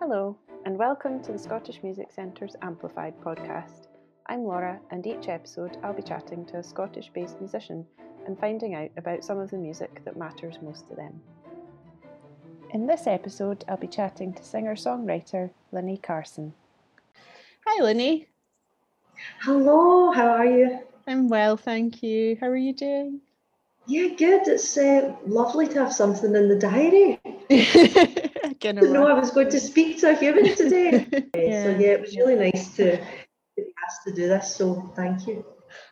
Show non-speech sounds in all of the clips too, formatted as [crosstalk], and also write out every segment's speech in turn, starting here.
Hello, and welcome to the Scottish Music Centre's Amplified podcast. I'm Laura, and each episode I'll be chatting to a Scottish based musician and finding out about some of the music that matters most to them. In this episode, I'll be chatting to singer songwriter Linny Carson. Hi, Linny. Hello, how are you? I'm well, thank you. How are you doing? Yeah, good. It's uh, lovely to have something in the diary. [laughs] I didn't know I was going to speak to a human today. [laughs] Yeah. So yeah, it was really nice to be asked to do this. So thank you.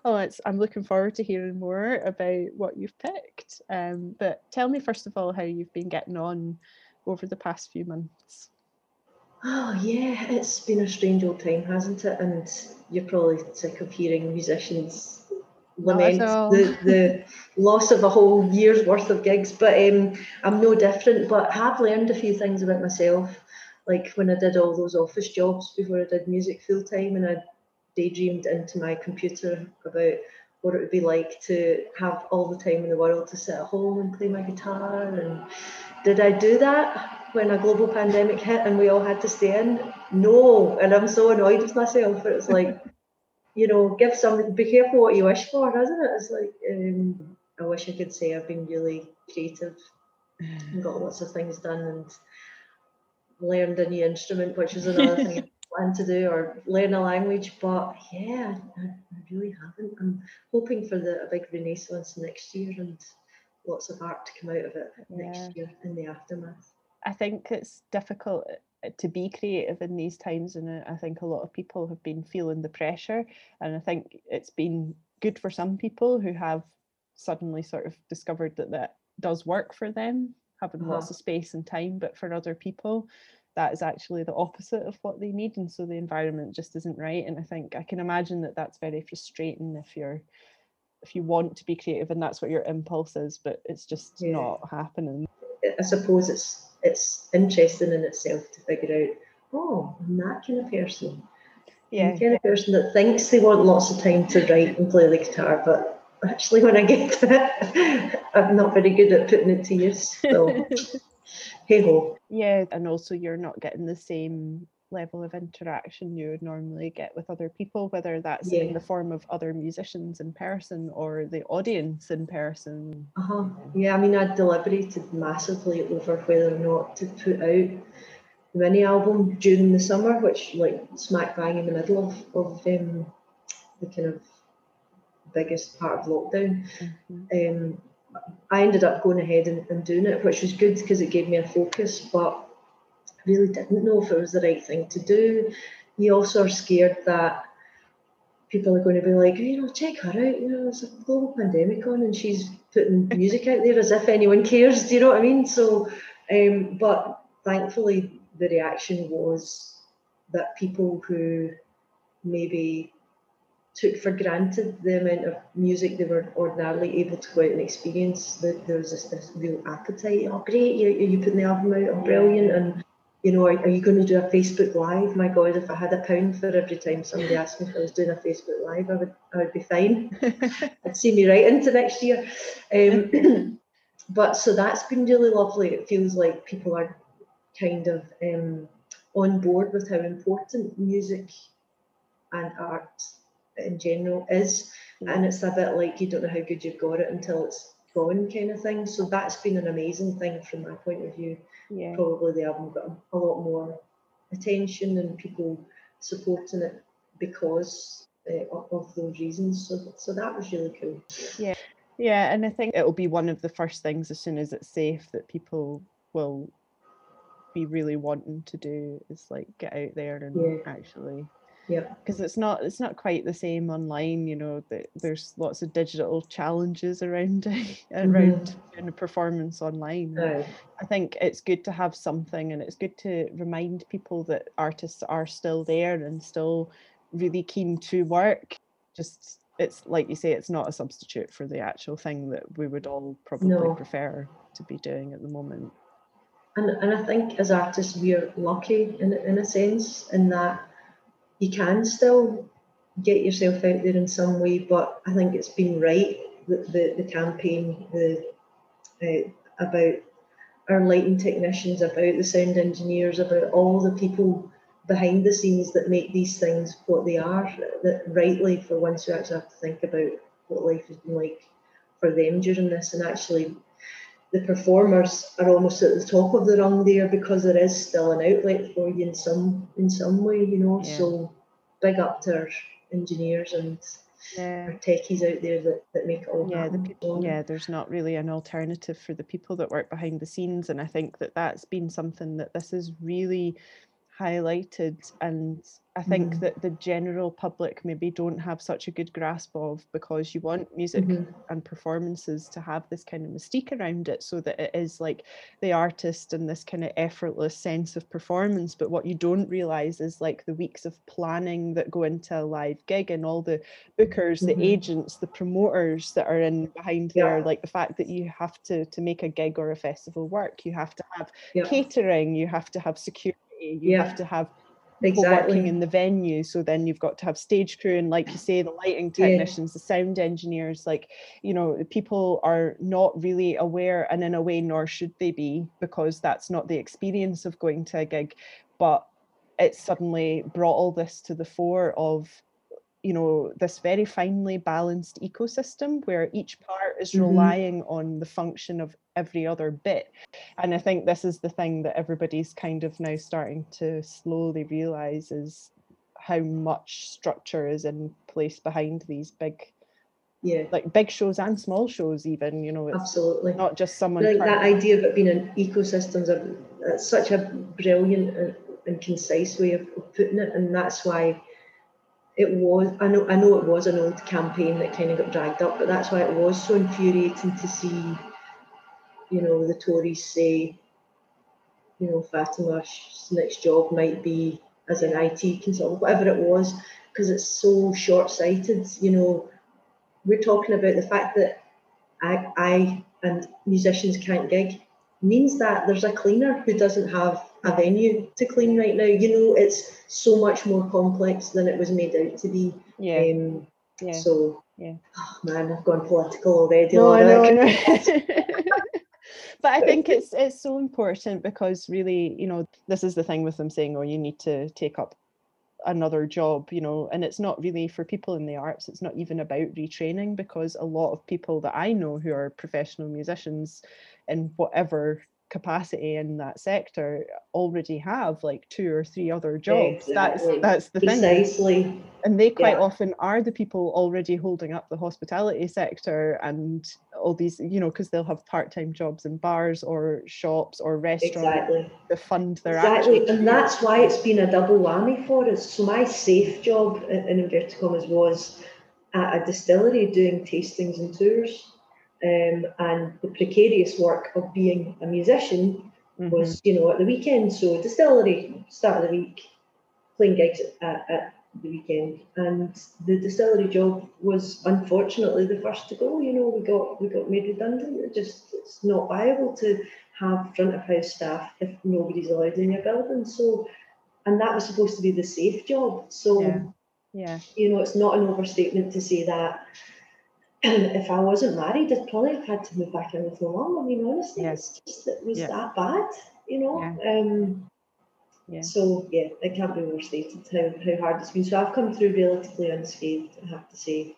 Oh, it's, I'm looking forward to hearing more about what you've picked. Um, but tell me first of all how you've been getting on over the past few months. Oh yeah, it's been a strange old time, hasn't it? And you're probably sick of hearing musicians lament the, the loss of a whole year's worth of gigs. But um, I'm no different. But I have learned a few things about myself. Like when I did all those office jobs before I did music full time, and I daydreamed into my computer about what it would be like to have all the time in the world to sit at home and play my guitar. And did I do that when a global pandemic hit and we all had to stay in? No. And I'm so annoyed with myself. It's like, you know, give something, be careful what you wish for, isn't it? It's like, um, I wish I could say I've been really creative and got lots of things done and learned a new instrument, which is another thing I [laughs] plan to do, or learn a language. But yeah, I, I really haven't. I'm hoping for the a big renaissance next year and lots of art to come out of it Yeah. next year in the aftermath. I think it's difficult to be creative in these times, and uh, I think a lot of people have been feeling the pressure. And I think it's been good for some people who have suddenly sort of discovered that that does work for them, having lots Uh-huh. of space and time. But for other people, that is actually the opposite of what they need, and so the environment just isn't right. And I think I can imagine that that's very frustrating if you're if you want to be creative and that's what your impulse is, but it's just Yeah. not happening. I suppose it's it's interesting in itself to figure out, oh, I'm that kind of person. I'm the kind of person that thinks they want lots of time to write and play the guitar, but actually when I get [laughs] to it, I'm not very good at putting it to use. So [laughs] hey ho. Yeah, and also you're not getting the same level of interaction you would normally get with other people, whether that's in the form of other musicians in person or the audience in person. Uh-huh. Yeah, I mean I deliberated massively over whether or not to put out the mini album during the summer, which like smack bang in the middle of, of um, the kind of biggest part of lockdown. um, I ended up going ahead and, and doing it, which was good because it gave me a focus, but really didn't know if it was the right thing to do. You also are scared that people are going to be like, you know, check her out, you know, there's a global pandemic on and she's putting [laughs] music out there as if anyone cares, do you know what I mean? So, um, but thankfully the reaction was that people who maybe took for granted the amount of music they were ordinarily able to go out and experience. That there was this, this real appetite. Oh, great! You you putting the album out? Oh, brilliant! And you know, are, are you going to do a Facebook Live? My God, if I had a pound for every time somebody asked me if I was doing a Facebook Live, I would I would be fine. [laughs] I'd see me right into next year. Um, [clears throat] but so that's been really lovely. It feels like people are kind of um, on board with how important music and art in general is. And it's a bit like you don't know how good you've got it until it's gone kind of thing. So that's been an amazing thing from my point of view. Yeah. Probably the album got a lot more attention and people supporting it because uh, of, of those reasons. So, so that was really cool. Yeah. Yeah, and I think it'll be one of the first things as soon as it's safe that people will be really wanting to do is like get out there and Yeah. actually Yeah. because it's not it's not quite the same online you know that there's lots of digital challenges around [laughs] around mm-hmm. doing a performance online Aye. I think it's good to have something and it's good to remind people that artists are still there and still really keen to work. Just it's like you say, it's not a substitute for the actual thing that we would all probably No. prefer to be doing at the moment. And, and I think as artists, we're lucky in, in a sense, in that you can still get yourself out there in some way, but I think it's been right, the, the, the campaign the, uh, about our lighting technicians, about the sound engineers, about all the people behind the scenes that make these things what they are, that rightly for once you actually have to think about what life has been like for them during this. And actually the performers are almost at the top of the rung there because there is still an outlet for you in some in some way, you know. Yeah. So big up to our engineers and yeah. techies out there that, that make it all yeah, happen. The people, yeah, there's not really an alternative for the people that work behind the scenes, and I think that that's been something that this is really highlighted and I think mm-hmm. that the general public maybe don't have such a good grasp of because you want music mm-hmm. and performances to have this kind of mystique around it so that it is like the artist and this kind of effortless sense of performance. But what you don't realize is like the weeks of planning that go into a live gig and all the bookers, mm-hmm. the agents, the promoters that are in behind yeah. there, like the fact that you have to to make a gig or a festival work, you have to have yeah. catering, you have to have security you yeah. have to have people exactly. working in the venue so then you've got to have stage crew and like you say the lighting technicians yeah. the sound engineers like you know people are not really aware and in a way nor should they be because that's not the experience of going to a gig but it suddenly brought all this to the fore of you know this very finely balanced ecosystem where each mm-hmm. part is mm-hmm. relying on the function of every other bit. And i think this is the thing that everybody's kind of now starting to slowly realize is how much structure is in place behind these big yeah. like big shows and small shows even you know absolutely. not just someone like that idea of it being an ecosystems of it's such a brilliant and, and concise way of putting it and that's why it was I know I know it was an old campaign that kind of got dragged up, but that's why it was so infuriating to see, you know, the Tories say, you know, Fatima's next job might be as an IT consultant, whatever it was, because it's so short-sighted. You know, we're talking about the fact that I, I and musicians can't gig means that there's a cleaner who doesn't have a venue to clean right now. You know, it's so much more complex than it was made out to be. Yeah. Um, yeah. So, yeah. Oh man, I've gone political already. No, I know, I know. [laughs] [laughs] but I think it's it's so important because really, you know, this is the thing with them saying, "Oh, you need to take up another job," you know, and it's not really for people in the arts. It's not even about retraining because a lot of people that I know who are professional musicians in whatever capacity in that sector already have like two or three other jobs exactly. that's that's the Precisely. thing and they quite yeah. often are the people already holding up the hospitality sector and all these you know because they'll have part-time jobs in bars or shops or restaurants exactly. to fund their exactly and that's why it's been a double whammy for us so my safe job in, in inverted commas was at a distillery doing tastings and tours um, and the precarious work of being a musician mm-hmm. was, you know, at the weekend. So distillery, start of the week, playing gigs at, at the weekend, and the distillery job was unfortunately the first to go. You know, we got we got made redundant. It just it's not viable to have front of house staff if nobody's allowed in your building. So, and that was supposed to be the safe job. So, yeah, yeah. you know, it's not an overstatement to say that if I wasn't married, I'd probably have had to move back in with my mum. I mean, honestly, yes. it's just it was yeah. that bad, you know. Yeah. Um, yeah. So yeah, it can't be overstated how, how hard it's been. So I've come through relatively unscathed, I have to say.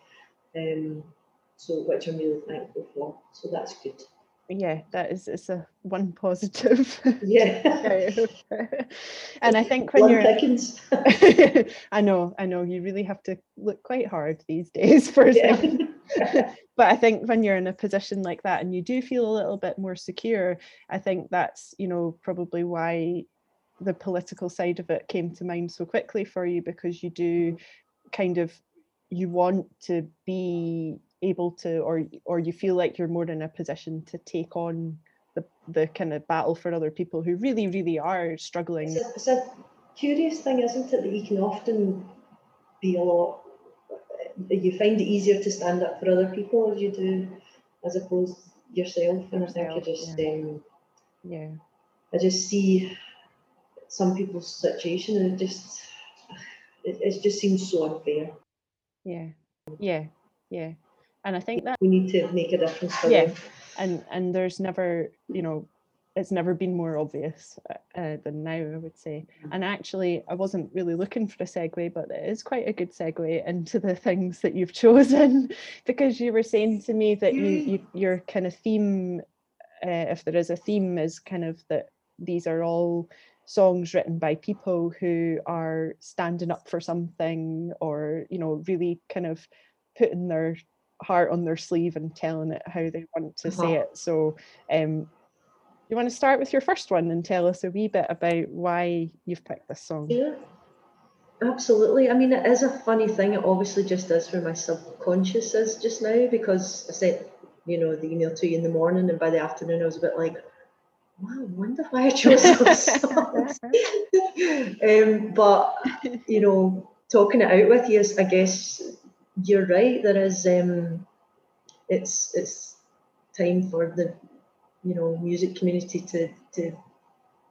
Um, so which I'm really thankful for. So that's good. Yeah, that is it's a one positive. [laughs] Yeah. and I think when one you're seconds. [laughs] I know, I know you really have to look quite hard these days [laughs] for yeah. but I think when you're in a position like that and you do feel a little bit more secure, I think that's, you know, probably why the political side of it came to mind so quickly for you because you do mm-hmm. kind of you want to be able to or or you feel like you're more in a position to take on the the kind of battle for other people who really really are struggling it's a, it's a curious thing isn't it that you can often be a lot you find it easier to stand up for other people as you do as opposed yourself. And yourself, I think I just yeah. Um, yeah. I just see some people's situation and it just it, it just seems so unfair. Yeah. Yeah. Yeah. And I think that we need to make a difference for yeah. them. And and there's never, you know, it's never been more obvious uh, uh, than now, I would say. Mm. And actually, I wasn't really looking for a segue, but it is quite a good segue into the things that you've [laughs] chosen because you were saying to me that you, you your kind of theme, uh, if there is a theme, is kind of that these are all songs written by people who are standing up for something or you know really kind of putting their heart on their sleeve and telling it how they want to uh-huh. say it so um you want to start with your first one and tell us a wee bit about why you've picked this song? Yeah, absolutely. I mean, it is a funny thing. It obviously just is where my subconscious is just now because I sent, you know, the email to you in the morning, and by the afternoon I was a bit like, wow, I wonder why I chose [laughs] those songs. [laughs] um, but you know, talking it out with you is, I guess, you're right. There is, um, it's it's time for the you know music community to to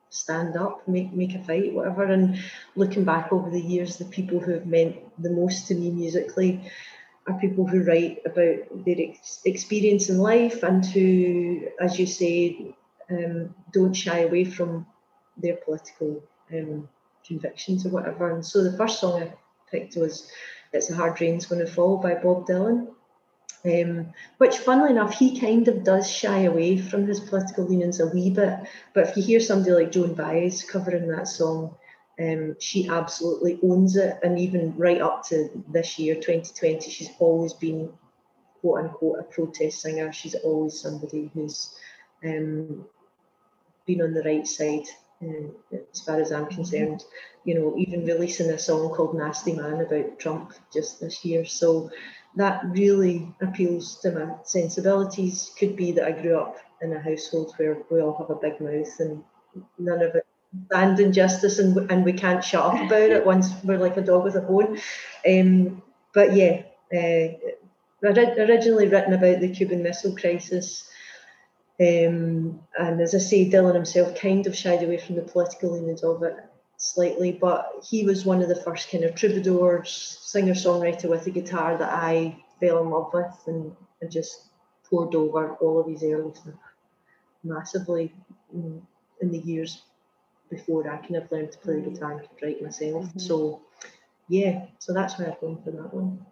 stand up, make make a fight, whatever. And looking back over the years, the people who have meant the most to me musically are people who write about their ex- experience in life and who, as you say, um, don't shy away from their political um, convictions or whatever. And so the first song I picked was "It's a Hard Rain's Going to Fall" by Bob Dylan. Um, which, funnily enough, he kind of does shy away from his political leanings a wee bit. But if you hear somebody like Joan Baez covering that song, um, she absolutely owns it. And even right up to this year, 2020, she's always been, quote unquote, a protest singer. She's always somebody who's um, been on the right side. Uh, as far as I'm concerned, you know, even releasing a song called Nasty Man about Trump just this year. So that really appeals to my sensibilities. Could be that I grew up in a household where we all have a big mouth and none of it stand in justice and, and we can't shut up about it once we're like a dog with a bone. Um, but yeah, uh, originally written about the Cuban Missile Crisis. Um, and as I say, Dylan himself kind of shied away from the political leanings of it slightly, but he was one of the first kind of troubadours, singer songwriter with a guitar that I fell in love with and, and just pored over all of his early stuff massively in, in the years before I kind of learned to play the guitar and write myself. Mm-hmm. So yeah, so that's why I've gone for that one.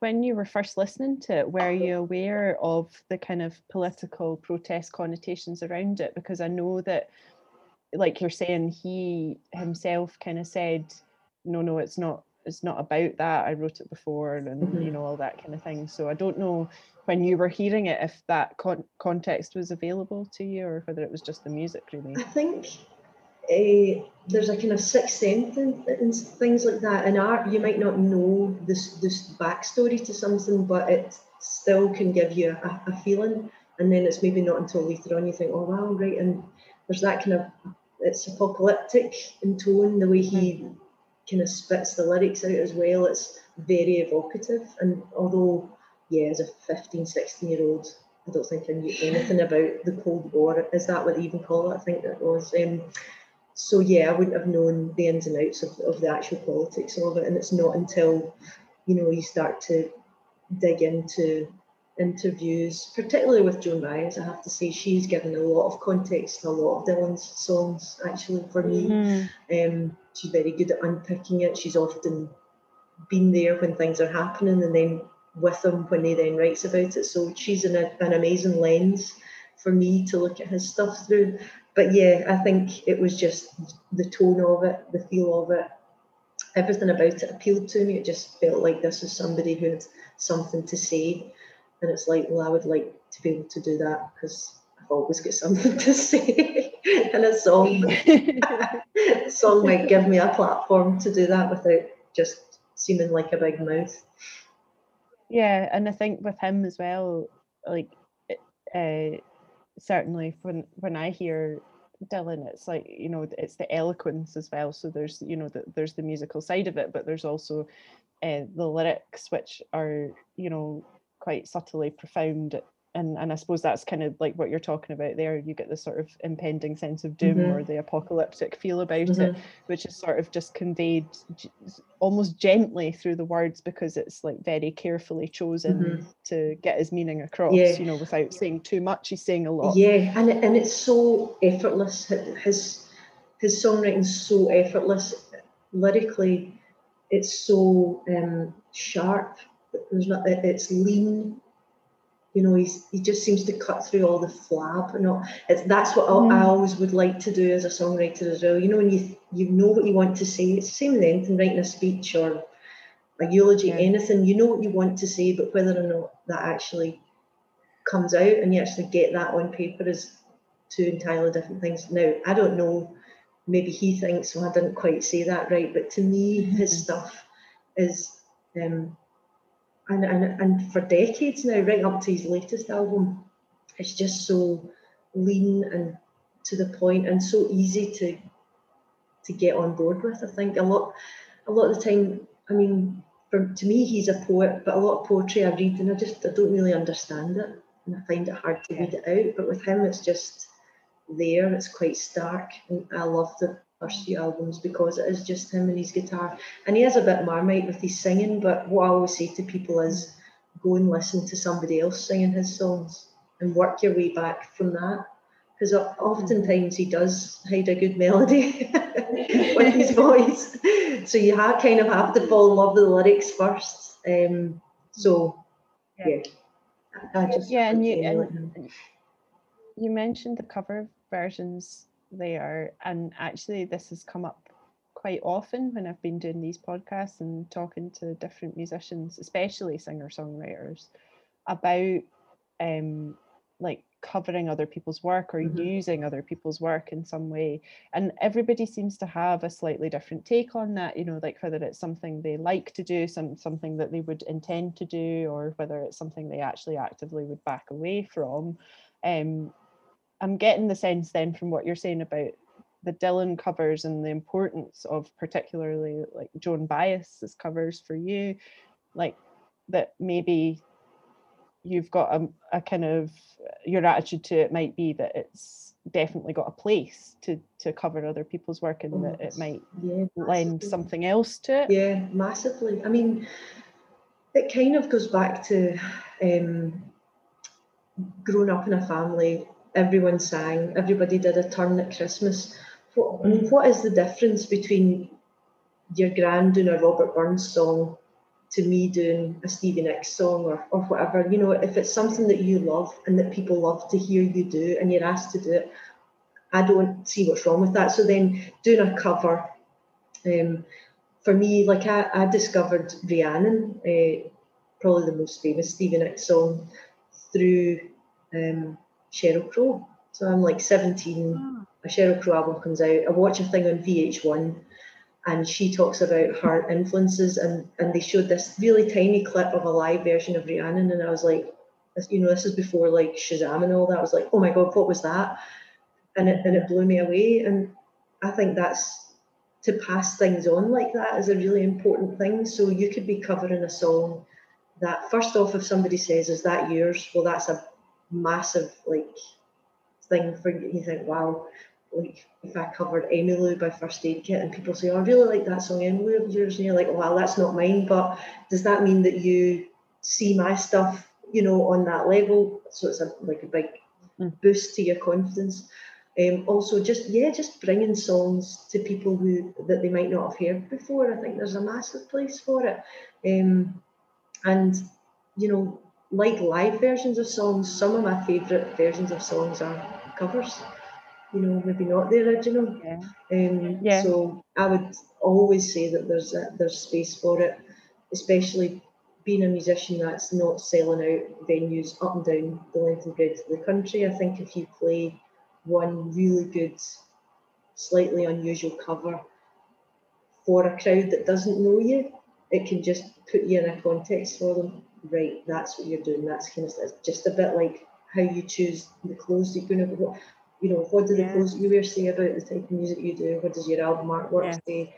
When you were first listening to it, were you aware of the kind of political protest connotations around it? Because I know that like you're saying, he himself kind of said, no, no, it's not it's not about that. I wrote it before and mm-hmm. you know all that kind of thing. So I don't know when you were hearing it if that con- context was available to you or whether it was just the music really. I think uh, there's a kind of sixth sense in, in, things like that. In art, you might not know this this backstory to something, but it still can give you a, a feeling. And then it's maybe not until later on you think, oh wow, right, and there's that kind of it's apocalyptic in tone, the way he mm-hmm. kind of spits the lyrics out as well. It's very evocative. And although, yeah, as a 15, 16 year old, I don't think I knew anything about the Cold War. Is that what they even call it? I think that was. Um, so yeah, I wouldn't have known the ins and outs of, of the actual politics of it. And it's not until, you know, you start to dig into interviews, particularly with Joan Baez, I have to say she's given a lot of context to a lot of Dylan's songs, actually, for me. Mm. Um, she's very good at unpicking it. She's often been there when things are happening and then with him when he then writes about it. So she's an, an amazing lens for me to look at his stuff through. But yeah, I think it was just the tone of it, the feel of it, everything about it appealed to me. It just felt like this is somebody who had something to say and it's like, well, I would like to be able to do that because I've always got something [laughs] to say. and a song, a song might give me a platform to do that without just seeming like a big mouth. Yeah, and I think with him as well, like uh, certainly when when I hear Dylan, it's like you know it's the eloquence as well. So there's you know the, there's the musical side of it, but there's also uh, the lyrics which are you know quite subtly profound and and I suppose that's kind of like what you're talking about there. You get the sort of impending sense of doom Mhm. or the apocalyptic feel about it, Mhm. which is sort of just conveyed j- almost gently through the words because it's like very carefully chosen Mhm. to get his meaning across. Yeah. You know, without saying too much, he's saying a lot. Yeah, and it, and it's so effortless. His his songwriting's so effortless. Lyrically, it's so um, sharp. There's not. it- It's lean. You know, he's he just seems to cut through all the flab. And all. It's that's what I, I Mm. always would like to do as a songwriter as well. You know, when you you know what you want to say. It's the same with anything, writing a speech or a eulogy, Yeah. anything. You know what you want to say, but whether or not that actually comes out and you actually get that on paper is two entirely different things. Now, I don't know, maybe he thinks, well, I didn't quite say that right, but to me, his Mhm. stuff is, um, and, and, and for decades now, right up to his latest album, it's just so lean and to the point and so easy to to get on board with. I think a lot a lot of the time, I mean, for, to me, he's a poet, but a lot of poetry I read and I just I don't really understand it, and I find it hard to read it out. But with him, it's just there. It's quite stark, and I love the first few albums because it is just him and his guitar, and he is a bit marmite with his singing. But what I always say to people is, go and listen to somebody else singing his songs and work your way back from that. Because oftentimes he does hide a good melody [laughs] with his [laughs] voice. So you ha- kind of have to fall in love with the lyrics first. Um, so, Yeah. yeah. I I just Yeah, and you- and- You mentioned the cover versions there, and actually, this has come up quite often when I've been doing these podcasts and talking to different musicians, especially singer songwriters, about um, like covering other people's work or Mhm. using other people's work in some way. And everybody seems to have a slightly different take on that, you know, like whether it's something they like to do, some something that they would intend to do, or whether it's something they actually actively would back away from. Um, I'm getting the sense then from what you're saying about the Dylan covers and the importance of particularly like Joan Baez's covers for you, like that maybe you've got a, a kind of your attitude to it might be that it's definitely got a place to to cover other people's work and Oh, that it might yeah, lend something else to it. Yeah, massively. I mean, it kind of goes back to um, growing up in a family. Everyone sang. Everybody did a turn at Christmas. What, I mean, what is the difference between your grand doing a Robert Burns song to me doing a Stevie Nicks song or, or whatever? You know, if it's something that you love and that people love to hear you do and you're asked to do it, I don't see what's wrong with that. So then doing a cover, um, for me, like I, I discovered Rhiannon, uh, probably the most famous Stevie Nicks song, through um, Sheryl Crow. So I'm like 17, Ah, a Sheryl Crow album comes out. I watch a thing on VH1 and she talks about her influences and, and they showed this really tiny clip of a live version of Rhiannon and I was like, you know, this is before like Shazam and all that. I was like, oh my God, what was that? And it, and it blew me away. And I think that's to pass things on like that is a really important thing. So you could be covering a song that first off, if somebody says, is that yours? Well, that's a massive like thing for you. You think, wow, like if I covered Emmylou by First Aid Kit and people say, oh, I really like that song, Emmylou of yours, and you're like, well, that's not mine, but does that mean that you see my stuff, you know, on that level? So it's a like a big Mm. boost to your confidence. Um, also, just yeah, just bringing songs to people who that they might not have heard before. I think there's a massive place for it. Um, and you know, like live versions of songs, some of my favourite versions of songs are covers. You know, maybe not the original. yeah. Um, Yeah. So I would always say that there's a, there's space for it, especially being a musician that's not selling out venues up and down the length and breadth of the country. I think if you play one really good, slightly unusual cover for a crowd that doesn't know you, it can just put you in a context for them. Right, that's what you're doing. That's kind of it's just a bit like how you choose the clothes that you're going to. What, you know, what do the Yeah. clothes you wear say about the type of music you do? What does your album artwork Yeah. say?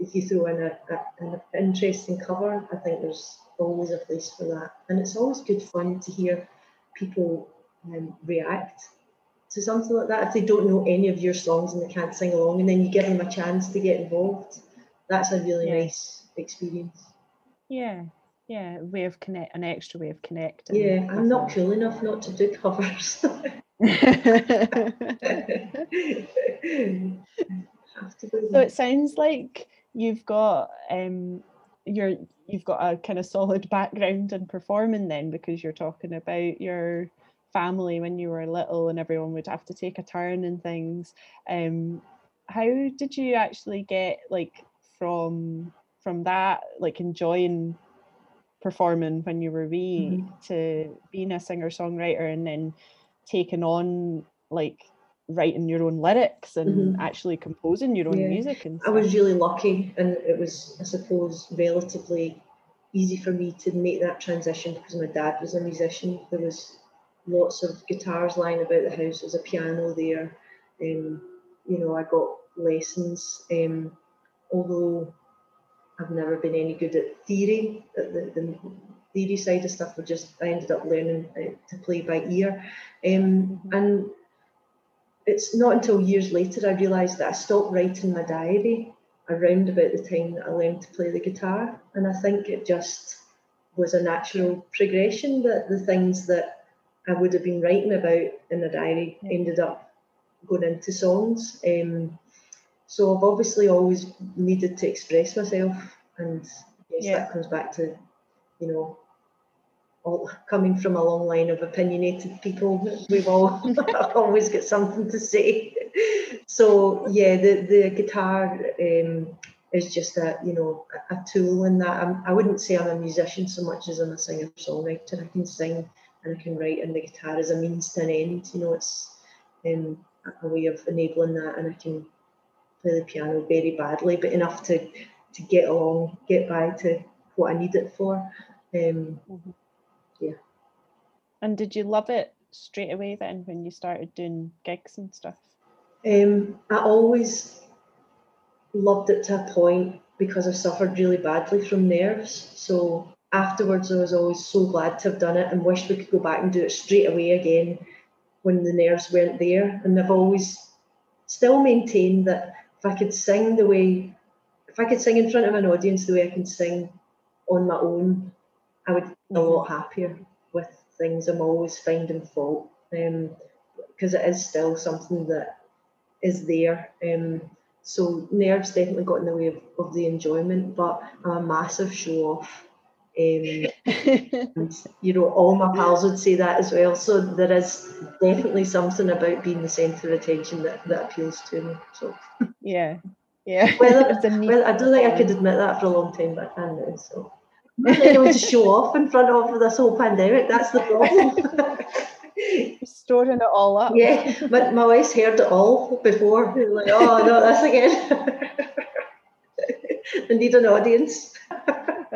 If you throw in a, a, an interesting cover, I think there's always a place for that, and it's always good fun to hear people um, react to something like that if they don't know any of your songs and they can't sing along, and then you give them a chance to get involved. That's a really Yeah. nice experience. Yeah, yeah, way of connect, an extra way of connecting. Yeah, I'm not cool enough not to do covers. [laughs] Have to do so it sounds like you've got um you're you've got a kind of solid background in performing then because you're talking about your family when you were little and everyone would have to take a turn and things um how did you actually get like from from that like enjoying performing when you were wee to being a singer songwriter and then taking on like writing your own lyrics and Mhm. actually composing your own Yeah. music and I was really lucky, and it was, I suppose, relatively easy for me to make that transition because my dad was a musician. There was lots of guitars lying about the house. There's a piano there. Um, you know, I got lessons. Um, although I've never been any good at theory, at the, the theory side of stuff. I just I ended up learning uh, to play by ear, um, and it's not until years later I realised that I stopped writing my diary around about the time that I learned to play the guitar. And I think it just was a natural progression that the things that I would have been writing about in a diary ended up going into songs. Um, so I've obviously always needed to express myself, and yes, Yeah. that comes back to, you know, all coming from a long line of opinionated people. We've all [laughs] [laughs] always got something to say. So yeah, the the guitar um, is just a you know a tool in that. I'm, I wouldn't say I'm a musician so much as I'm a singer songwriter. I can sing and I can write, and the guitar is a means to an end. You know, it's um, a way of enabling that, and I can play the piano very badly, but enough to to get along, get by to what I need it for. Um, yeah. And did you love it straight away then when you started doing gigs and stuff? Um, I always loved it to a point because I suffered really badly from nerves. So afterwards, I was always so glad to have done it and wished we could go back and do it straight away again when the nerves weren't there. And I've always still maintained that if I could sing the way, if I could sing in front of an audience the way I can sing on my own, I would be a lot happier with things. I'm always finding fault because it is still something that is there. Um, so nerves definitely got in the way of, of the enjoyment, but I'm a massive show off. Um, and you know, all my pals would say that as well. So there is definitely something about being the centre of attention that, that appeals to me. So yeah, yeah. [laughs] Whether- well, I don't think I could admit that for a long time, but I can now. So I'm not able to show off in front of this whole pandemic. That's the problem. [laughs] storing it all up. Yeah, but my wife's heard it all before. Like, oh no, that's again. [laughs] I need an audience.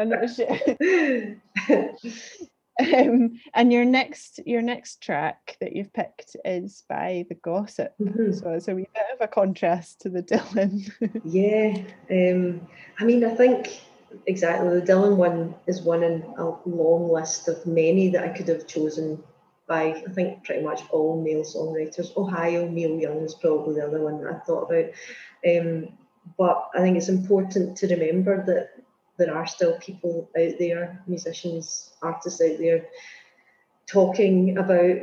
I know shit. um, and your next your next track that you've picked is by the Gossip. Mhm. So it's a wee bit of a contrast to the [laughs] Dylan. Yeah, um, I mean, I think exactly the Dylan one is one in a long list of many that I could have chosen by, I think, pretty much all male songwriters. Ohio, Neil Young is probably the other one that I thought about. Um, but I think it's important to remember that there are still people out there, musicians, artists out there, talking about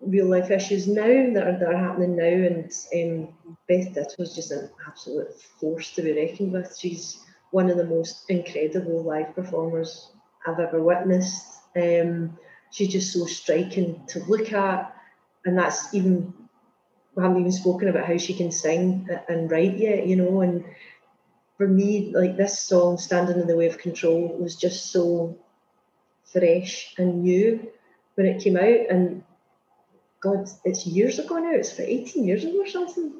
real life issues now that are, that are happening now. And um, Beth Ditto is just an absolute force to be reckoned with. She's one of the most incredible live performers I've ever witnessed. Um, she's just so striking to look at, and that's even we haven't even spoken about how she can sing and write yet, you know. And for me, like this song, "Standing in the Way of Control," was just so fresh and new when it came out, and God, it's years ago now. It's about 18 years ago or something.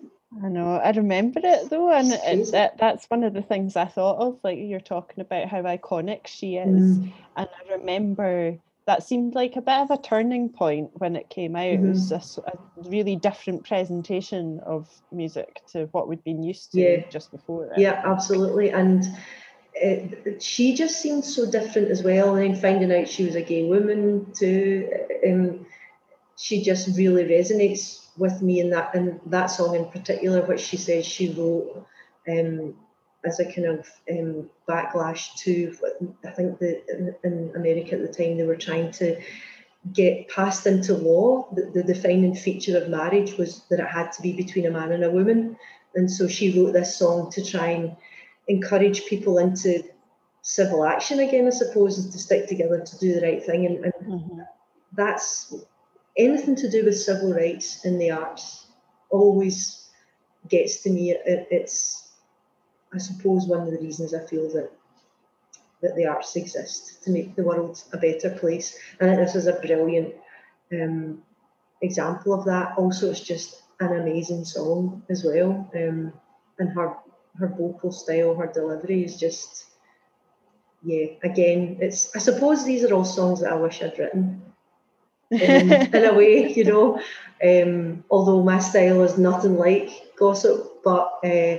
I know. I remember it though, and it, that that's one of the things I thought of. Like you're talking about how iconic she is, Mm. and I remember that seemed like a bit of a turning point when it came out. It was a, s- a really different presentation of music to what we'd been used to Yeah. just before. it. Yeah, absolutely. And it, she just seemed so different as well. And then finding out she was a gay woman too, um, she just really resonates with me in that in that song in particular, which she says she wrote um, as a kind of um, backlash to I think that in, in, America at the time they were trying to get passed into law. The, the defining feature of marriage was that it had to be between a man and a woman, and so she wrote this song to try and encourage people into civil action again, I suppose, is to stick together to do the right thing. And, and mm-hmm. that's anything to do with civil rights in the arts always gets to me. It, it's, I suppose, one of the reasons I feel that that the arts exist to make the world a better place. And this is a brilliant um, example of that. Also, it's just an amazing song as well. Um, and her her vocal style, her delivery is just yeah. Again, it's I suppose these are all songs that I wish I'd written. In, a way, you know. Um, although my style is nothing like gossip, but uh,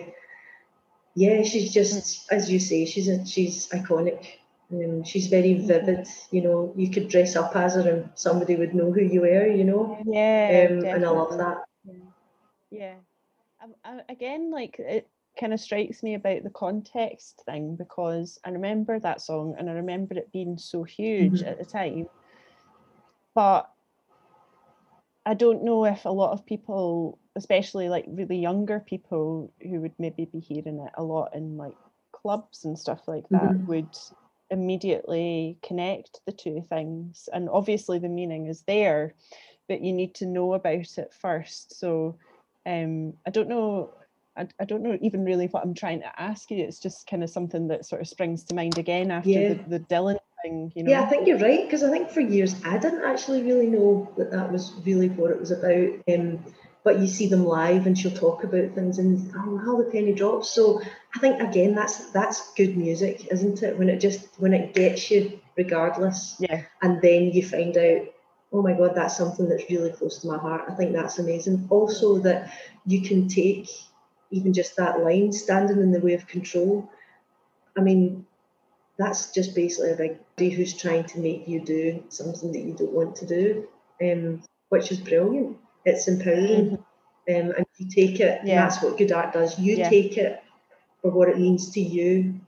yeah, she's just as you say, she's a, she's iconic. Um, she's very vivid. You know, you could dress up as her and somebody would know who you were. You know. Yeah. Um, and I love that. Yeah. yeah. Um, again, like it kind of strikes me about the context thing because I remember that song and I remember it being so huge mm-hmm. at the time. But I don't know if a lot of people, especially like really younger people who would maybe be hearing it a lot in like clubs and stuff like that, mm-hmm. would immediately connect the two things. And obviously the meaning is there, but you need to know about it first. So um, I don't know I, I don't know even really what I'm trying to ask you. It's just kind of something that sort of springs to mind again after yeah. the, the Dylan thing, you know. Yeah, I think you're right because I think for years I didn't actually really know that that was really what it was about. Um, but you see them live and she'll talk about things and oh wow the penny drops. So I think again that's that's good music, isn't it? When it just when it gets you regardless. Yeah. And then you find out oh my god that's something that's really close to my heart i think that's amazing also that you can take even just that line standing in the way of control. I mean, that's just basically a big body who's trying to make you do something that you don't want to do, um, which is brilliant. It's empowering. Mm-hmm. Um, and you take it, yeah. that's what good art does. You yeah. take it for what it means to you,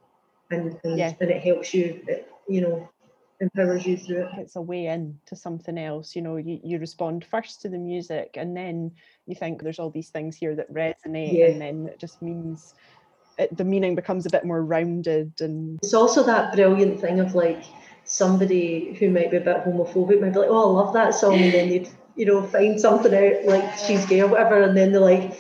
and and, yeah. and it helps you, it, you know, empowers you through it. It's a way in to something else. You know, you, you respond first to the music and then you think there's all these things here that resonate and then it just means it, the meaning becomes a bit more rounded and it's also that brilliant thing of like somebody who might be a bit homophobic might be like, oh, I love that song, and then [laughs] they'd you know find something out like she's gay or whatever, and then they're like,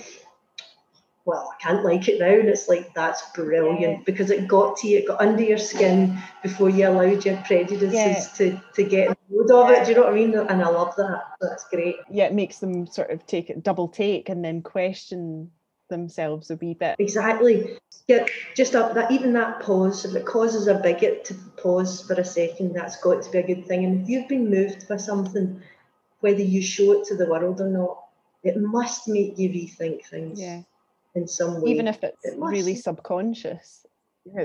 well, I can't like it now. And it's like, that's brilliant yeah. because it got to you, it got under your skin before you allowed your prejudices yeah. to, to get rid of it. Do you know what I mean? And I love that. That's great. Yeah, it makes them sort of take it double take and then question themselves a wee bit. Exactly. Yeah, just up that even that pause, if it causes a bigot to pause for a second, that's got to be a good thing. And if you've been moved by something, whether you show it to the world or not, it must make you rethink things. Yeah in some way. Even if it's it really subconscious,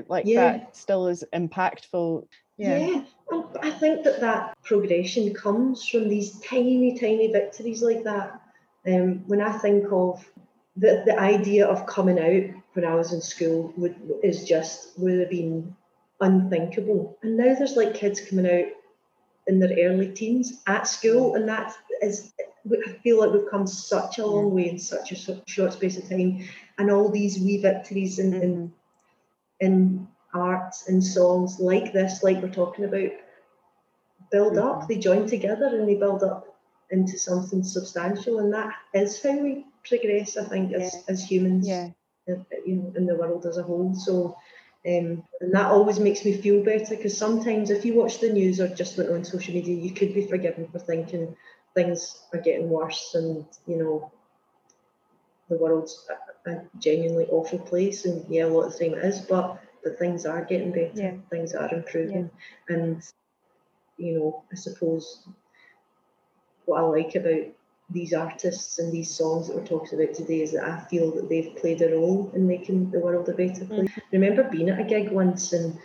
like yeah. that still is impactful. Yeah. yeah, and I think that that progression comes from these tiny, tiny victories like that. Um, when I think of the, the idea of coming out when I was in school would is just would have been unthinkable. And now there's like kids coming out in their early teens at school, and that is I feel like we've come such a long way in such a short space of time, and all these wee victories in mm-hmm. in, in arts and songs like this, like we're talking about, build mm-hmm. up. They join together and they build up into something substantial, and that is how we progress. I think as, yeah. as humans, yeah. you know, in the world as a whole. So. Um, and that always makes me feel better because sometimes if you watch the news or just went on social media, you could be forgiven for thinking, things are getting worse and you know the world's a, a genuinely awful place and yeah a lot of the time it is but but things are getting better yeah. things are improving yeah. and you know i suppose what i like about these artists and these songs that we're talking about today is that i feel that they've played a role in making the world a better place. I remember being at a gig once and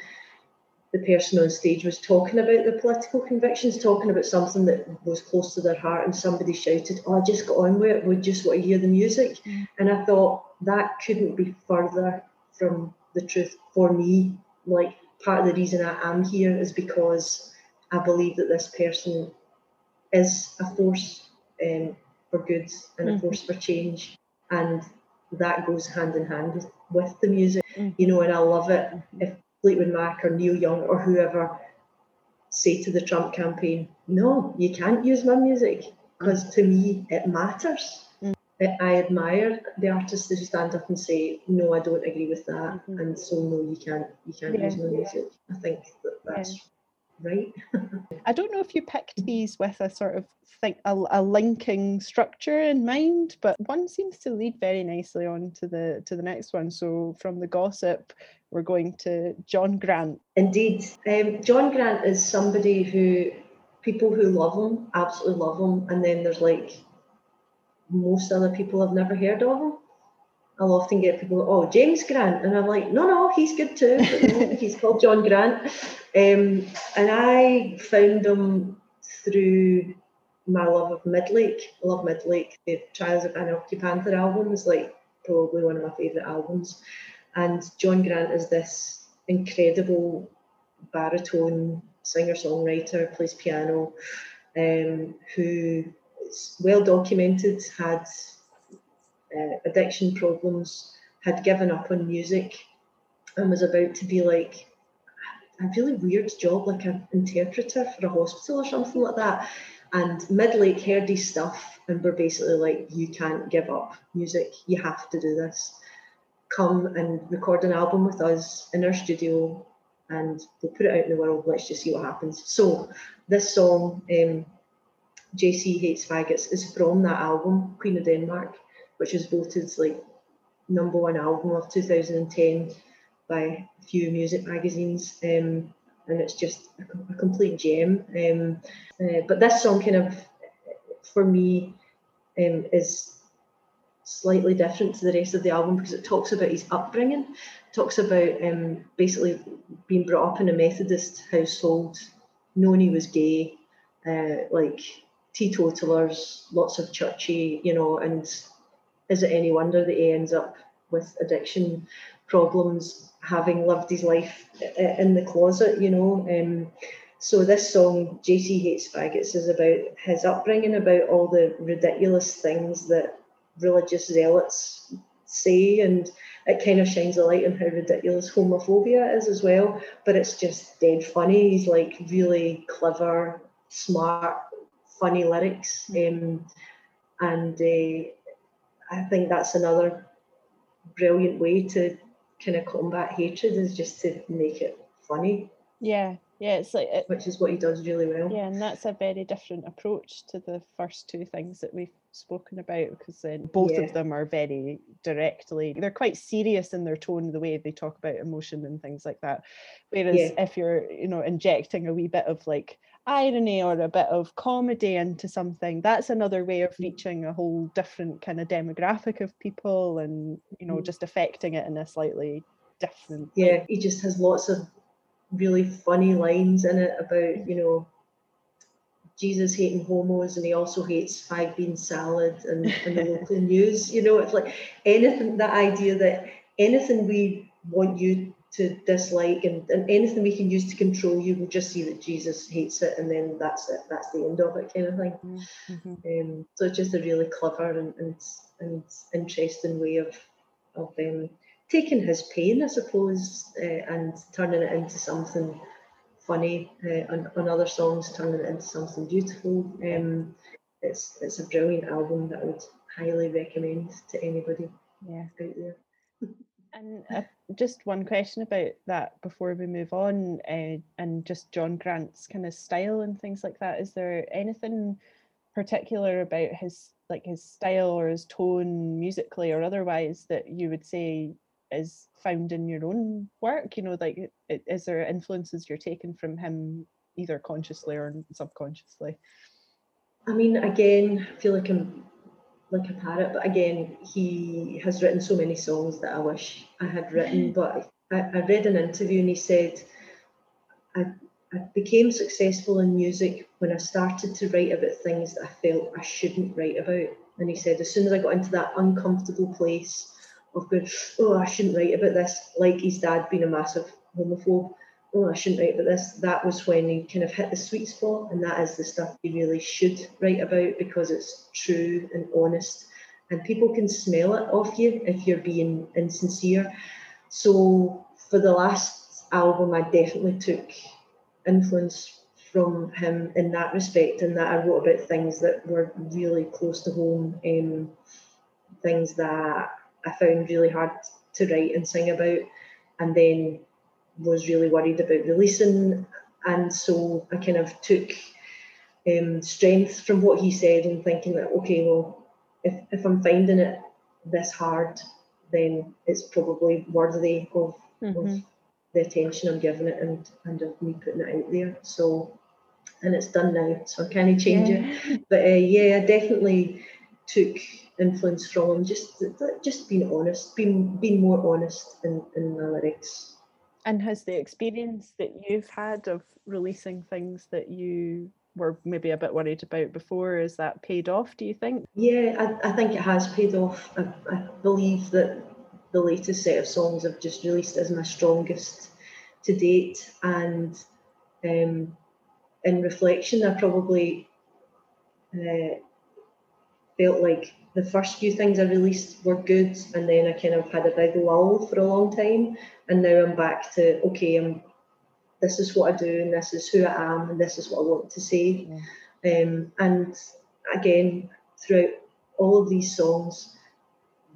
the person on stage was talking about their political convictions, talking about something that was close to their heart, and somebody shouted, "Oh, I just got on with it. We just want to hear the music," mm. and I thought that couldn't be further from the truth for me. Like part of the reason I am here is because I believe that this person is a force um, for good and mm-hmm. a force for change, and that goes hand in hand with, the music, mm-hmm. you know. And I love it mm-hmm. if Fleetwood Mac or Neil Young or whoever say to the Trump campaign, "No, you can't use my music because to me it matters." Mm. I admire the artists who stand up and say, "No, I don't agree with that," mm-hmm. and so no, you can't, you can't yeah. use my music. I think that that's yeah right? I don't know if you picked these with a sort of think a, a, linking structure in mind, but one seems to lead very nicely on to the to the next one. So from the gossip, we're going to John Grant. Indeed, um, John Grant is somebody who people who love him absolutely love him, and then there's like most other people have never heard of him. I'll often get people, oh, James Grant. And I'm like, no, no, he's good too. no, [laughs] he's called John Grant. Um, and I found him through my love of Midlake. I love Midlake. The Trials of Van Occupanther album is like probably one of my favourite albums. And John Grant is this incredible baritone singer songwriter, plays piano, um, who is well documented, had uh, addiction problems, had given up on music, and was about to be like a really weird job, like an interpreter for a hospital or something like that. And Midlake heard his stuff and were basically like, You can't give up music, you have to do this. Come and record an album with us in our studio and we'll put it out in the world. Let's just see what happens. So, this song, um, JC Hates Faggots, is from that album, Queen of Denmark which was voted like number one album of 2010 by a few music magazines. Um, and it's just a, a complete gem. Um, uh, but this song kind of, for me, um, is slightly different to the rest of the album because it talks about his upbringing, talks about um, basically being brought up in a Methodist household, knowing he was gay, uh, like teetotalers, lots of churchy, you know, and is it any wonder that he ends up with addiction problems, having lived his life in the closet, you know? Um, so this song, JC Hates Faggots, is about his upbringing, about all the ridiculous things that religious zealots say, and it kind of shines a light on how ridiculous homophobia is as well. But it's just dead funny. He's like really clever, smart, funny lyrics. Um, and uh, I think that's another brilliant way to kind of combat hatred is just to make it funny. Yeah, yeah, it's like it, which is what he does really well. Yeah, and that's a very different approach to the first two things that we've spoken about because then both yeah. of them are very directly they're quite serious in their tone, the way they talk about emotion and things like that. Whereas yeah. if you're, you know, injecting a wee bit of like irony or a bit of comedy into something that's another way of mm. reaching a whole different kind of demographic of people and you know mm. just affecting it in a slightly different yeah he just has lots of really funny lines in it about you know Jesus hating homos and he also hates five bean salad and, and the local [laughs] news you know it's like anything that idea that anything we want you to dislike and, and anything we can use to control you, we'll just see that Jesus hates it and then that's it, that's the end of it kind of thing. Mm-hmm. Um, so it's just a really clever and, and, and interesting way of, of um, taking his pain, I suppose, uh, and turning it into something funny uh, on, on other songs, turning it into something beautiful. Um, it's, it's a brilliant album that I would highly recommend to anybody yeah. out there. [laughs] And uh, just one question about that before we move on, uh, and just John Grant's kind of style and things like that. Is there anything particular about his like his style or his tone musically or otherwise that you would say is found in your own work? You know, like is there influences you're taking from him either consciously or subconsciously? I mean, again, I feel like I'm like a parrot. But again, he has written so many songs that I wish I had written. Mm-hmm. But I, I read an interview and he said I, I became successful in music when I started to write about things that I felt I shouldn't write about. And he said, as soon as I got into that uncomfortable place of going, oh, I shouldn't write about this, like his dad being a massive homophobe, oh, I shouldn't write about this. That was when he kind of hit the sweet spot. And that is the stuff you really should write about because it's true and honest. And people can smell it off you if you're being insincere. So for the last album, I definitely took influence from him in that respect, and that I wrote about things that were really close to home, um, things that I found really hard to write and sing about, and then was really worried about releasing. And so I kind of took um, strength from what he said and thinking that, okay, well, if, if I'm finding it this hard, then it's probably worthy of, mm-hmm. of the attention I'm giving it and, and of me putting it out there. So, and it's done now, so I can't change yeah. it. [laughs] But uh, yeah, I definitely took influence from him. Just, just being honest, being being more honest in, in my lyrics. And has the experience that you've had of releasing things that you were maybe a bit worried about before, is that paid off, do you think? Yeah, I, I think it has paid off. I, I believe that the latest set of songs I've just released is my strongest to date. And um, in reflection, I probably uh, felt like the first few things I released were good, and then I kind of had a big lull for a long time, and now I'm back to okay, I'm this is what I do, and this is who I am, and this is what I want to say. Yeah. Um, and again, throughout all of these songs,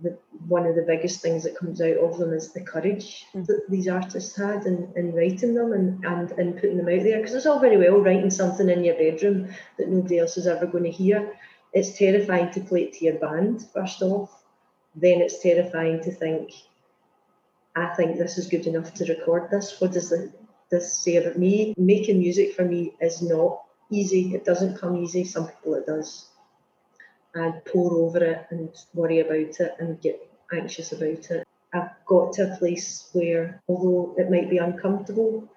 the, one of the biggest things that comes out of them is the courage mm. that these artists had in, in writing them and, and in putting them out there. Because it's all very well writing something in your bedroom that nobody else is ever going to hear. It's terrifying to play it to your band, first off. Then it's terrifying to think, I think this is good enough to record this. What does this say about me? Making music for me is not easy. It doesn't come easy. Some people it does and pore over it and worry about it and get anxious about it. I've got to a place where, although it might be uncomfortable,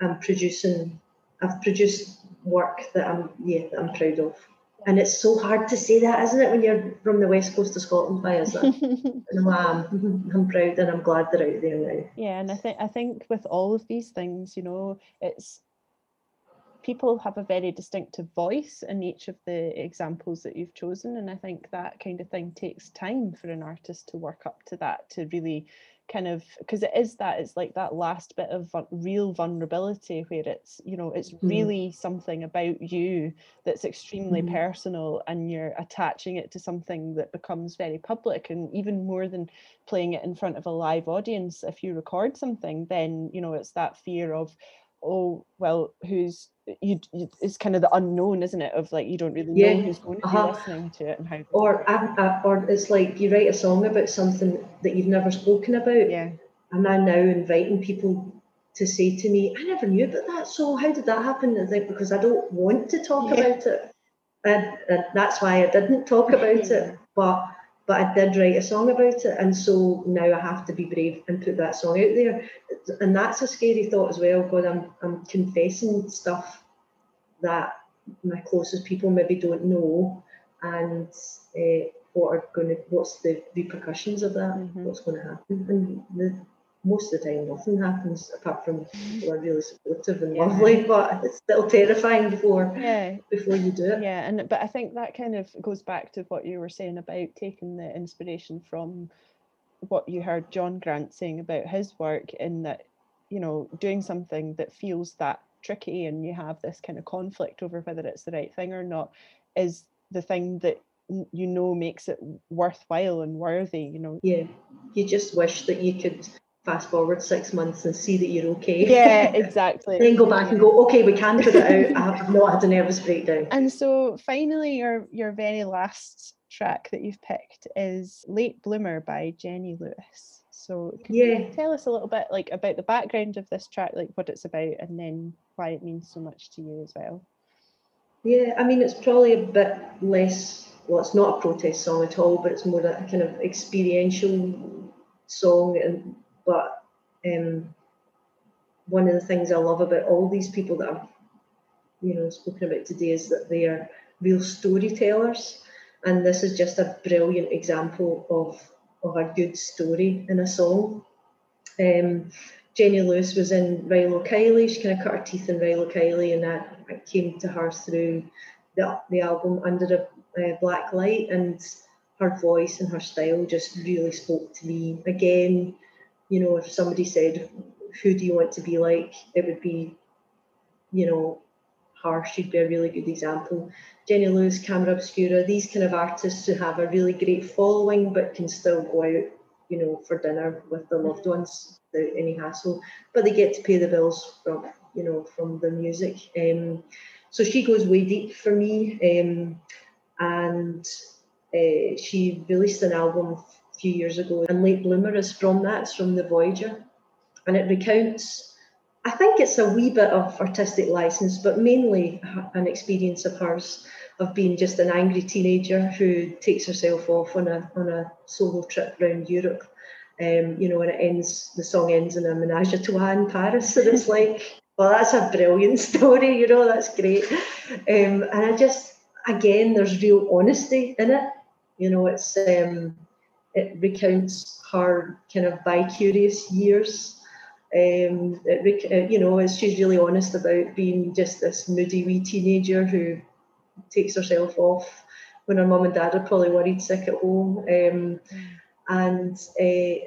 I'm producing. I've produced work that I'm yeah that I'm proud of. And it's so hard to say that, isn't it, when you're from the west coast of Scotland? Why is that? and I'm, [laughs] I'm proud and I'm glad they're out there now. Yeah, and I think I think with all of these things, you know, it's people have a very distinctive voice in each of the examples that you've chosen and i think that kind of thing takes time for an artist to work up to that to really kind of because it is that it's like that last bit of real vulnerability where it's you know it's mm-hmm. really something about you that's extremely mm-hmm. personal and you're attaching it to something that becomes very public and even more than playing it in front of a live audience if you record something then you know it's that fear of oh well who's you, you, it's kind of the unknown isn't it of like you don't really yeah. know who's going to uh-huh. be listening to it and how or uh, or it's like you write a song about something that you've never spoken about. Yeah. Am i now inviting people to say to me i never knew about that so how did that happen? And think because i don't want to talk yeah. about it. And, and that's why i didn't talk about it. [laughs] But but I did write a song about it, and so now I have to be brave and put that song out there, and that's a scary thought as well. God, I'm I'm confessing stuff that my closest people maybe don't know, and uh, what are going to what's the repercussions of that? Mm-hmm. What's going to happen? And the most of the time nothing happens apart from mm-hmm. people are really supportive and yeah. lovely but it's still terrifying before yeah. before you do it. Yeah and but i think that kind of goes back to what you were saying about taking the inspiration from what you heard john grant saying about his work in that you know doing something that feels that tricky and you have this kind of conflict over whether it's the right thing or not is the thing that you know makes it worthwhile and worthy you know? Yeah. You just wish that you could fast forward six months and see that you're okay. Yeah, [laughs] exactly. then go back and go, okay, we can put it out. I have not had a nervous breakdown. And so finally your your very last track that you've picked is Late Bloomer by Jenny Lewis. So yeah. You tell us a little bit like about the background of this track, like what it's about and then why it means so much to you as well. Yeah, I mean it's probably a bit less well, it's not a protest song at all, but it's more a kind of experiential song and but um, one of the things I love about all these people that I've, you know, spoken about today is that they are real storytellers. And this is just a brilliant example of, of a good story in a song. Um, Jenny Lewis was in Rilo Kiley. She kind of cut her teeth in Rilo Kiley, and I came to her through the, the album Under a uh, Black Light. And her voice and her style just really spoke to me. Again, you know, if somebody said, Who do you want to be like? it would be, you know, her. She'd be a really good example. Jenny Lewis, Camera Obscura, these kind of artists who have a really great following but can still go out, you know, for dinner with their loved ones without any hassle. But they get to pay the bills from, you know, from the music. Um, so she goes way deep for me. Um, and uh, she released an album a few years ago, and Late Bloomer is from that, it's from the Voyager. And it recounts, I think it's a wee bit of artistic license, but mainly an experience of hers of being just an angry teenager who takes herself off on a, on a solo trip around Europe. Um, you know, and it ends, the song ends in a menage a trois in Paris. And it's like, [laughs] well, that's a brilliant story, you know, that's great. Um, and I just, again, there's real honesty in it. You know, it's um, it recounts her kind of vicarious years. Um, it, uh, you know, she's really honest about being just this moody wee teenager who takes herself off when her mum and dad are probably worried sick at home. Um, and uh,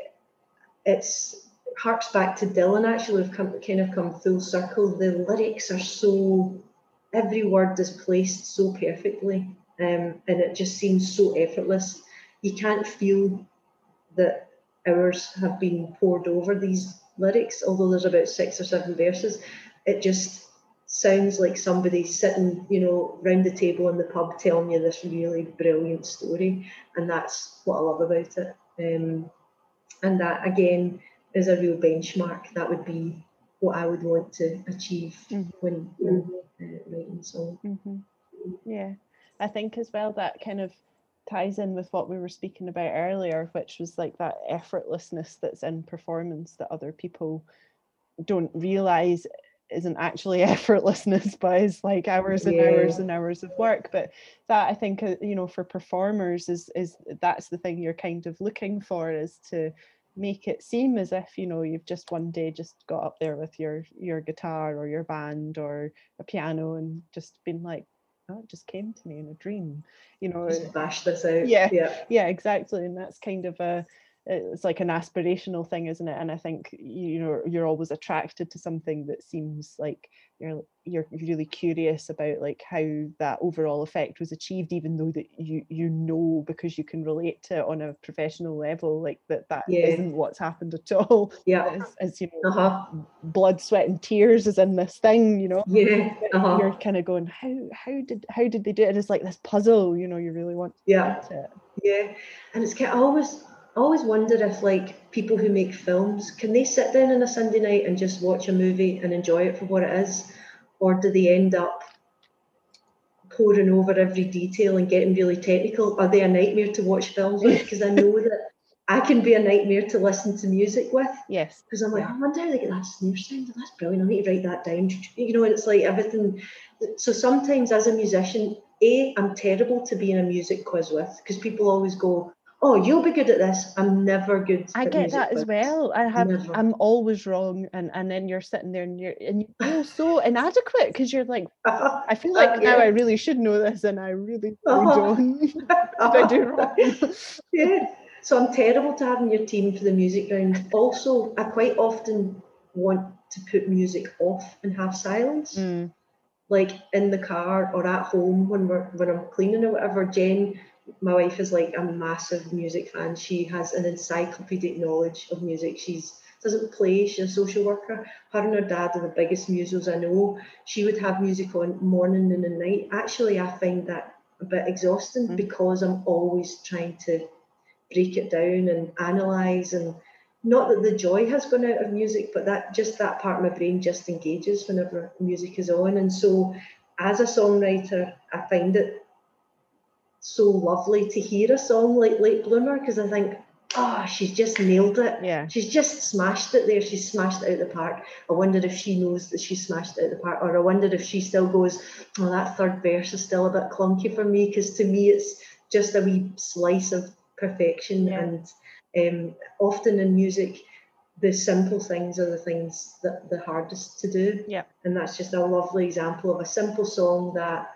it's harks back to Dylan actually, we've come, kind of come full circle. The lyrics are so, every word is placed so perfectly um, and it just seems so effortless. You can't feel that hours have been pored over these lyrics, although there's about six or seven verses. It just sounds like somebody sitting, you know, round the table in the pub telling you this really brilliant story, and that's what I love about it. Um, and that again is a real benchmark. That would be what I would want to achieve mm-hmm. when, when uh, writing a song. Mm-hmm. Yeah, I think as well that kind of ties in with what we were speaking about earlier, which was like that effortlessness that's in performance that other people don't realize isn't actually [laughs] effortlessness but is like hours and yeah. hours and hours of work but that i think uh, you know for performers is is that's the thing you're kind of looking for is to make it seem as if you know you've just one day just got up there with your your guitar or your band or a piano and just been like it just came to me in a dream you know just bash this out. Yeah. Yeah. Yeah exactly and that's kind of a it's like an aspirational thing isn't it? And i think you know you're always attracted to something that seems like you're you're really curious about like how that overall effect was achieved even though that you you know because you can relate to it on a professional level like that that yeah. not what's happened at all. Yeah. [laughs] As, as you know uh-huh. blood sweat and tears is in this thing you know? Yeah. Uh-huh. you're kind of going how how did how did they do it? It's like this puzzle you know you really want yeah. yeah. And it's kind of always I always wonder if like people who make films can they sit down on a Sunday night and just watch a movie and enjoy it for what it is, or do they end up poring over every detail and getting really technical? Are they a nightmare to watch films with? [laughs] Because I know that I can be a nightmare to listen to music with. Yes. Because I'm like, I wonder how they get that snare sound. Oh, that's brilliant. I need to write that down. You know, and it's like everything. So sometimes as a musician, A, I'm terrible to be in a music quiz with because people always go, oh, you'll be good at this. I'm never good. I get that as well. I have. Never. I'm always wrong, and and then you're sitting there and you're and you feel so [laughs] inadequate because you're like, uh, I feel like uh, now I really [laughs] should know this, and I really, [laughs] uh-huh. don't. I do wrong. yeah. So I'm terrible to have in your team for the music round. Also, I quite often want to put music off and have silence. Mm. Like in the car or at home when we're when I'm cleaning or whatever, Jen my wife is like a massive music fan. She has an encyclopedic knowledge of music. She's doesn't play, she's a social worker. Her and her dad are the biggest musos I know. She would have music on morning, noon, and night. Actually, I find that a bit exhausting mm. because I'm always trying to break it down and analyze and not that the joy has gone out of music, but that just that part of my brain just engages whenever music is on. And so as a songwriter, I find it so lovely to hear a song like Late Bloomer because I think oh, she's just nailed it. Yeah. She's just smashed it there. She's smashed it out the park. I wonder if she knows that she smashed it out the park, or I wonder if she still goes, oh, that third verse is still a bit clunky for me, because to me it's just a wee slice of perfection. Yeah. And um, often in music, the simple things are the things that the hardest to do. Yeah. And that's just a lovely example of a simple song that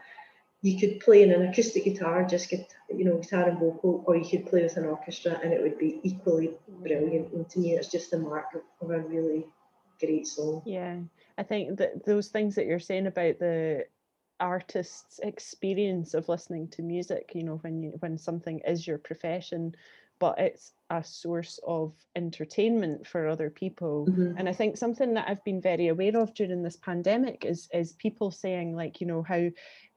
you could play in an acoustic guitar, just get you know guitar and vocal, or you could play with an orchestra, and it would be equally brilliant. And to me, it's just the mark of, of a really great song. Yeah, I think that those things that you're saying about the artist's experience of listening to music, you know, when you when something is your profession, but it's a source of entertainment for other people. Mhm. And I think something that I've been very aware of during this pandemic is is people saying like, you know, how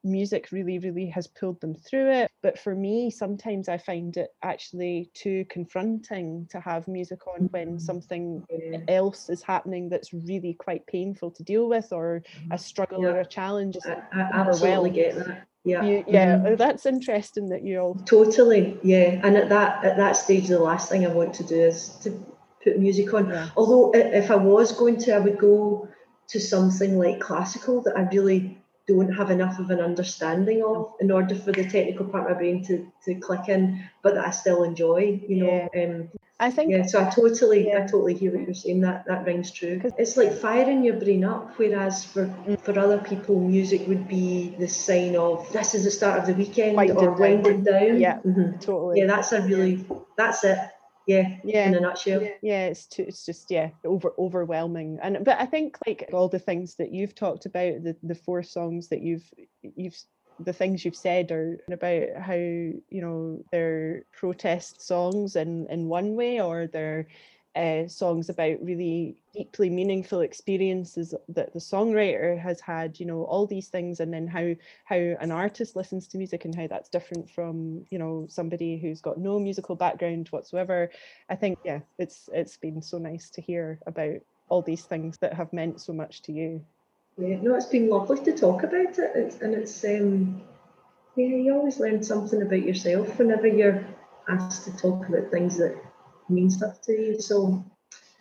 music really, really has pulled them through it. But for me, sometimes I find it actually too confronting to have music on when Mhm. something Yeah. else is happening that's really quite painful to deal with or a struggle or a challenge. is I, I absolutely get that. Yeah. You, yeah, Mhm. oh, that's interesting that you all. Totally, yeah. And at that at that stage, the last thing I want to do is to put music on. Yeah. Although if I was going to, I would go to something like classical that I really don't have enough of an understanding of in order for the technical part of my brain to, to click in, but that I still enjoy, you know. Um, I think yeah, so I totally, Yeah. I totally hear what you're saying. That that rings true. It's like firing your brain up, whereas for Mm. for other people, music would be the sign of this is the start of the weekend or winding down. Yeah. mm-hmm. totally. yeah, that's a really that's it. Yeah, yeah. in a nutshell. yeah it's too, it's just yeah over overwhelming and but i think like all the things that you've talked about the the four songs that you've you've the things you've said are about how you know they're protest songs in in one way or they're uh, songs about really deeply meaningful experiences that the songwriter has had you know all these things and then how how an artist listens to music and how that's different from you know somebody who's got no musical background whatsoever. I think yeah it's it's been so nice to hear about all these things that have meant so much to you. Yeah, no, it's been lovely to talk about it, it's, and it's um, yeah, you always learn something about yourself whenever you're asked to talk about things that mean stuff to you. So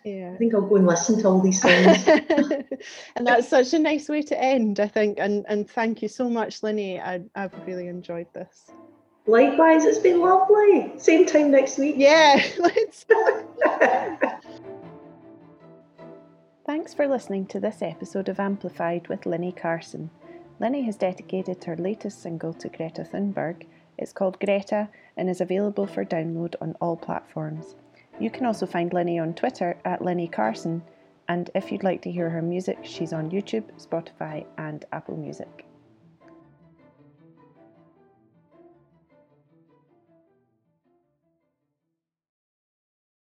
yeah I think I'll go and listen to all these songs. [laughs] and that's such a nice way to end i think and and thank you so much Linny. I, i've really enjoyed this Likewise, it's been lovely. Same time next week. yeah [laughs] let's [laughs] Thanks for listening to this episode of Amplified with Linny Carson. Linny has dedicated her latest single to Greta Thunberg. It's called Greta and is available for download on all platforms. You can also find Lenny on Twitter at Lenny Carson, and if you'd like to hear her music, she's on YouTube, Spotify, and Apple Music.